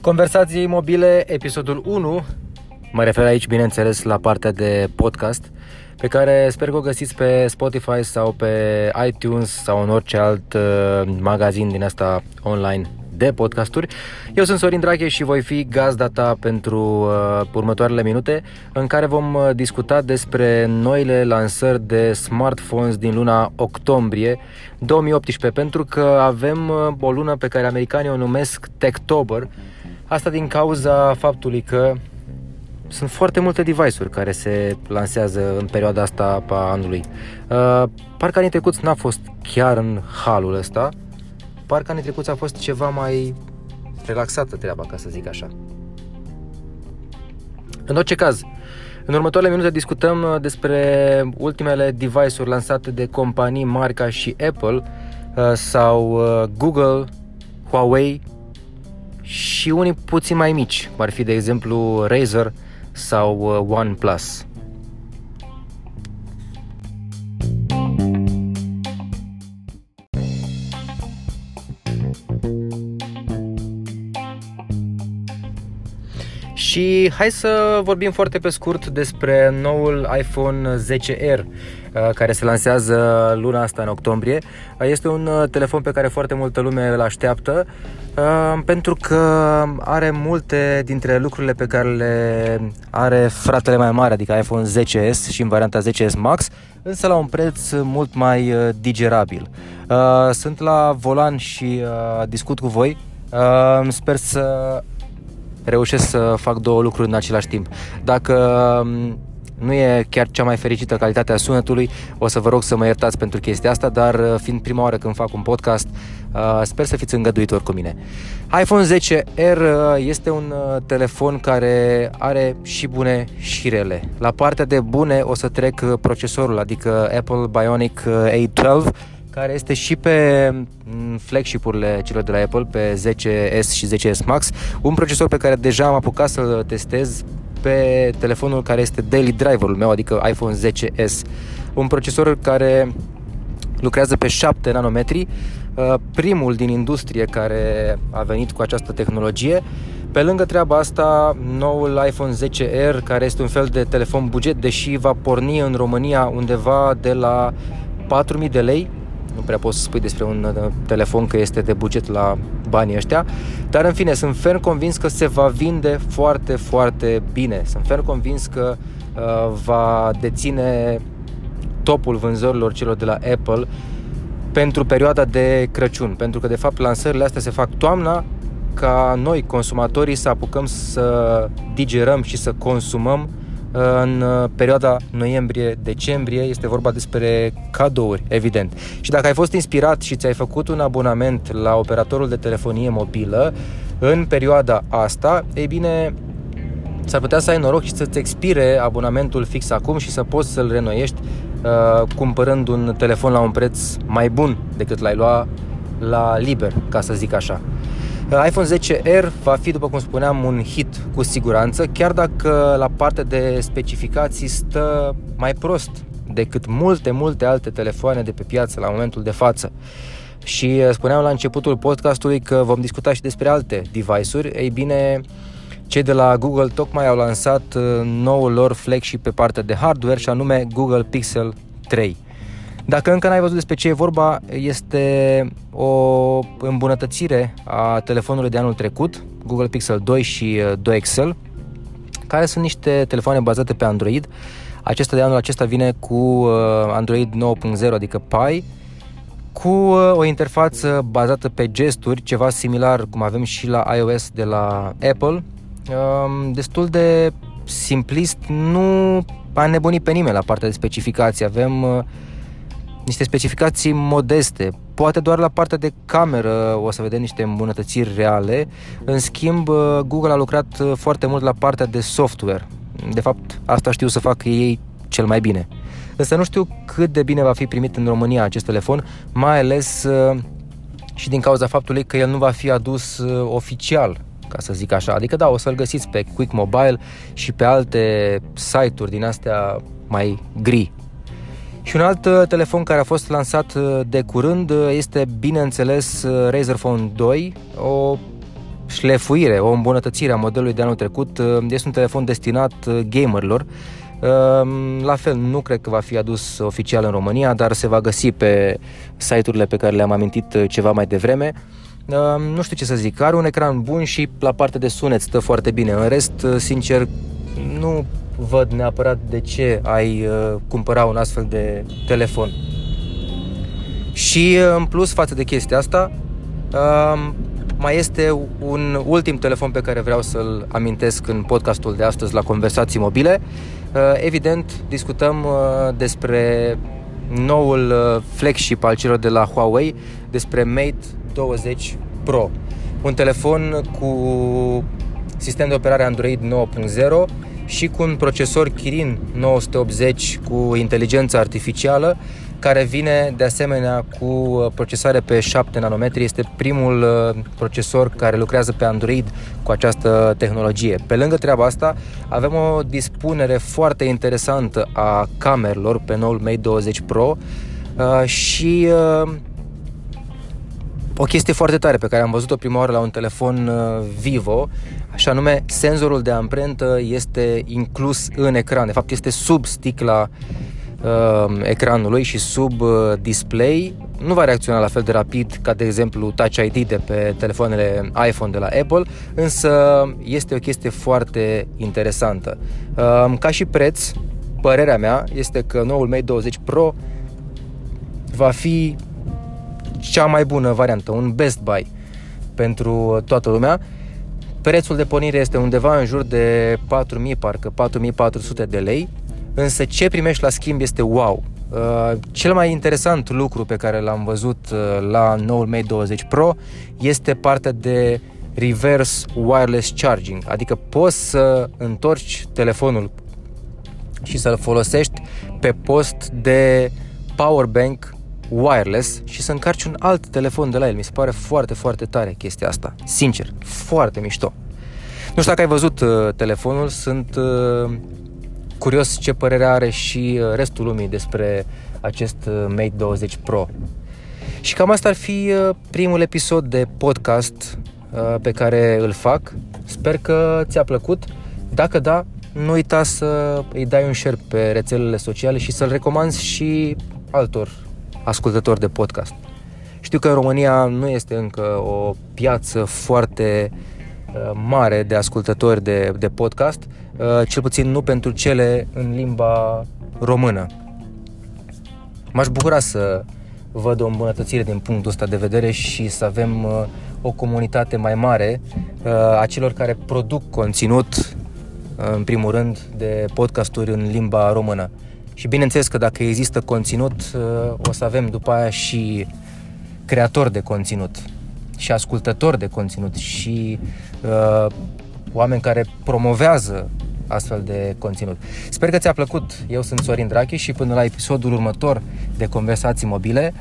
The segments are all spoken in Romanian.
Conversații mobile, episodul 1. Mă refer aici, bineînțeles, la partea de podcast pe care sper că o găsiți pe Spotify sau pe iTunes sau în orice alt uh, magazin din asta online de podcasturi. Eu sunt Sorin Drache și voi fi gazda ta pentru uh, următoarele minute în care vom uh, discuta despre noile lansări de smartphones din luna octombrie 2018 pentru că avem uh, o lună pe care americanii o numesc Techtober Asta din cauza faptului că sunt foarte multe device-uri care se lansează în perioada asta a anului. Uh, parcă anii trecuți n-a fost chiar în halul ăsta, parcă anii trecuți a fost ceva mai relaxată treaba, ca să zic așa. În orice caz, în următoarele minute discutăm uh, despre ultimele device-uri lansate de companii mari ca și Apple uh, sau uh, Google, Huawei și unii puțin mai mici, cum ar fi de exemplu Razer sau uh, OnePlus. Și hai să vorbim foarte pe scurt despre noul iPhone 10R uh, care se lansează luna asta în octombrie. Uh, este un uh, telefon pe care foarte multă lume îl așteaptă pentru că are multe dintre lucrurile pe care le are fratele mai mare, adică iPhone 10s și în varianta 10s Max, însă la un preț mult mai digerabil. Sunt la volan și discut cu voi. Sper să reușesc să fac două lucruri în același timp. Dacă mm, nu e chiar cea mai fericită calitatea sunetului, o să vă rog să mă iertați pentru chestia asta, dar uh, fiind prima oară când fac un podcast, uh, sper să fiți îngăduitori cu mine. iPhone 10R uh, este un telefon care are și bune și rele. La partea de bune o să trec procesorul, adică Apple Bionic A12, care este și pe mm, flagship-urile celor de la Apple, pe 10S și 10S Max, un procesor pe care deja am apucat să-l testez pe telefonul care este daily driverul meu, adică iPhone 10S. Un procesor care lucrează pe 7 nanometri, uh, primul din industrie care a venit cu această tehnologie. Pe lângă treaba asta, noul iPhone 10R, care este un fel de telefon buget, deși va porni în România undeva de la 4000 de lei, nu prea poți să spui despre un uh, telefon că este de buget la banii ăștia, dar în fine, sunt ferm convins că se va vinde foarte, foarte bine. Sunt ferm convins că uh, va deține topul vânzărilor celor de la Apple pentru perioada de Crăciun, pentru că de fapt lansările astea se fac toamna ca noi consumatorii să apucăm să digerăm și să consumăm în uh, perioada noiembrie-decembrie. Este vorba despre cadouri, evident. Și dacă ai fost inspirat și ți-ai făcut un abonament la operatorul de telefonie mobilă în perioada asta, ei bine, s-ar putea să ai noroc și să-ți expire abonamentul fix acum și să poți să-l renoiești uh, cumpărând un telefon la un preț mai bun decât l-ai lua la liber, ca să zic așa iPhone 10R va fi, după cum spuneam, un hit cu siguranță, chiar dacă la partea de specificații stă mai prost decât multe, multe alte telefoane de pe piață la momentul de față. Și uh, spuneam la începutul podcastului că vom discuta și despre alte device-uri. Ei bine, cei de la Google tocmai au lansat uh, noul lor flagship pe partea de hardware și anume Google Pixel 3. Dacă încă n-ai văzut despre ce e vorba, este o îmbunătățire a telefonului de anul trecut, Google Pixel 2 și 2 uh, XL, care sunt niște telefoane bazate pe Android. Acesta de anul acesta vine cu uh, Android 9.0, adică Pie, cu uh, o interfață bazată pe gesturi, ceva similar cum avem și la iOS de la Apple, um, destul de simplist, nu a nebunit pe nimeni la partea de specificații. Avem niște specificații modeste. Poate doar la partea de cameră o să vedem niște îmbunătățiri reale. În schimb, uh, Google a lucrat uh, foarte mult la partea de software. De fapt, asta știu să facă ei cel mai bine. Însă nu știu cât de bine va fi primit în România acest telefon, mai ales uh, și din cauza faptului că el nu va fi adus oficial ca să zic așa. Adică da, o să-l găsiți pe Quick Mobile și pe alte site-uri din astea mai gri, Și un alt uh, telefon care a fost lansat uh, de curând uh, este, bineînțeles, Razer Phone 2, o șlefuire, o îmbunătățire a modelului de anul trecut. Este un telefon destinat gamerilor. La fel, nu cred că va fi adus oficial în România, dar se va găsi pe site-urile pe care le-am amintit ceva mai devreme. Nu știu ce să zic, are un ecran bun și la partea de sunet stă foarte bine. În rest, sincer, nu văd neapărat de ce ai uh, cumpăra un astfel de telefon. Și uh, în plus față de chestia asta, uh, mai este un ultim telefon pe care vreau să-l amintesc în podcastul de astăzi la Conversații Mobile. Uh, evident, discutăm uh, despre noul uh, flagship al celor de la Huawei, despre Mate 20 Pro. Un telefon cu sistem de operare Android 9.0 și cu un procesor Kirin 980 cu inteligență artificială care vine de asemenea cu uh, procesare pe 7 nanometri. Este primul uh, procesor care lucrează pe Android cu această tehnologie. Pe lângă treaba asta, avem o dispunere foarte interesantă a camerelor pe noul Mate 20 Pro uh, și o chestie foarte tare pe care am văzut-o prima oară la un telefon Vivo și anume senzorul de amprentă este inclus în ecran, de fapt este sub sticla uh, ecranului și sub uh, display. Nu va reacționa la fel de rapid ca de exemplu Touch ID de pe telefoanele iPhone de la Apple, însă este o chestie foarte interesantă. Uh, ca și preț, părerea mea este că noul Mate 20 Pro va fi cea mai bună variantă, un best buy pentru toată lumea Prețul de pornire este undeva în jur de 4.000, parcă 4.400 de lei, însă ce primești la schimb este wow. Uh, cel mai interesant lucru pe care l-am văzut uh, la noul Mate 20 Pro este partea de reverse wireless charging, adică poți să întorci telefonul și să-l folosești pe post de power bank wireless și să încarci un alt telefon de la el. Mi se pare foarte, foarte tare chestia asta. Sincer, foarte mișto. Nu știu dacă ai văzut uh, telefonul, sunt uh, curios ce părere are și uh, restul lumii despre acest uh, Mate 20 Pro. Și cam asta ar fi uh, primul episod de podcast uh, pe care îl fac. Sper că ți-a plăcut. Dacă da, nu uita să îi dai un share pe rețelele sociale și să-l recomanzi și altor ascultători de podcast. Știu că în România nu este încă o piață foarte uh, mare de ascultători de, de podcast, uh, cel puțin nu pentru cele în limba română. M-aș bucura să văd o îmbunătățire din punctul ăsta de vedere și să avem uh, o comunitate mai mare a celor care produc conținut, în primul rând, de podcasturi în limba română. Și bineînțeles că dacă există conținut, uh, o să avem după aia și creator de conținut și ascultător de conținut și uh, oameni care promovează astfel de conținut. Sper că ți-a plăcut. Eu sunt Sorin Drache și până la episodul următor de Conversații Mobile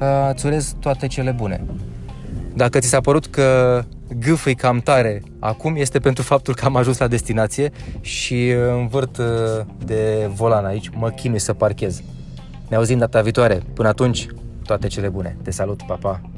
uh, îți urez toate cele bune. Dacă ți s-a părut că gâfâi cam tare acum, este pentru faptul că am ajuns la destinație și învârt uh, de volan aici, mă chinui să parchez. Ne auzim data viitoare. Până atunci, toate cele bune. Te salut, pa, pa!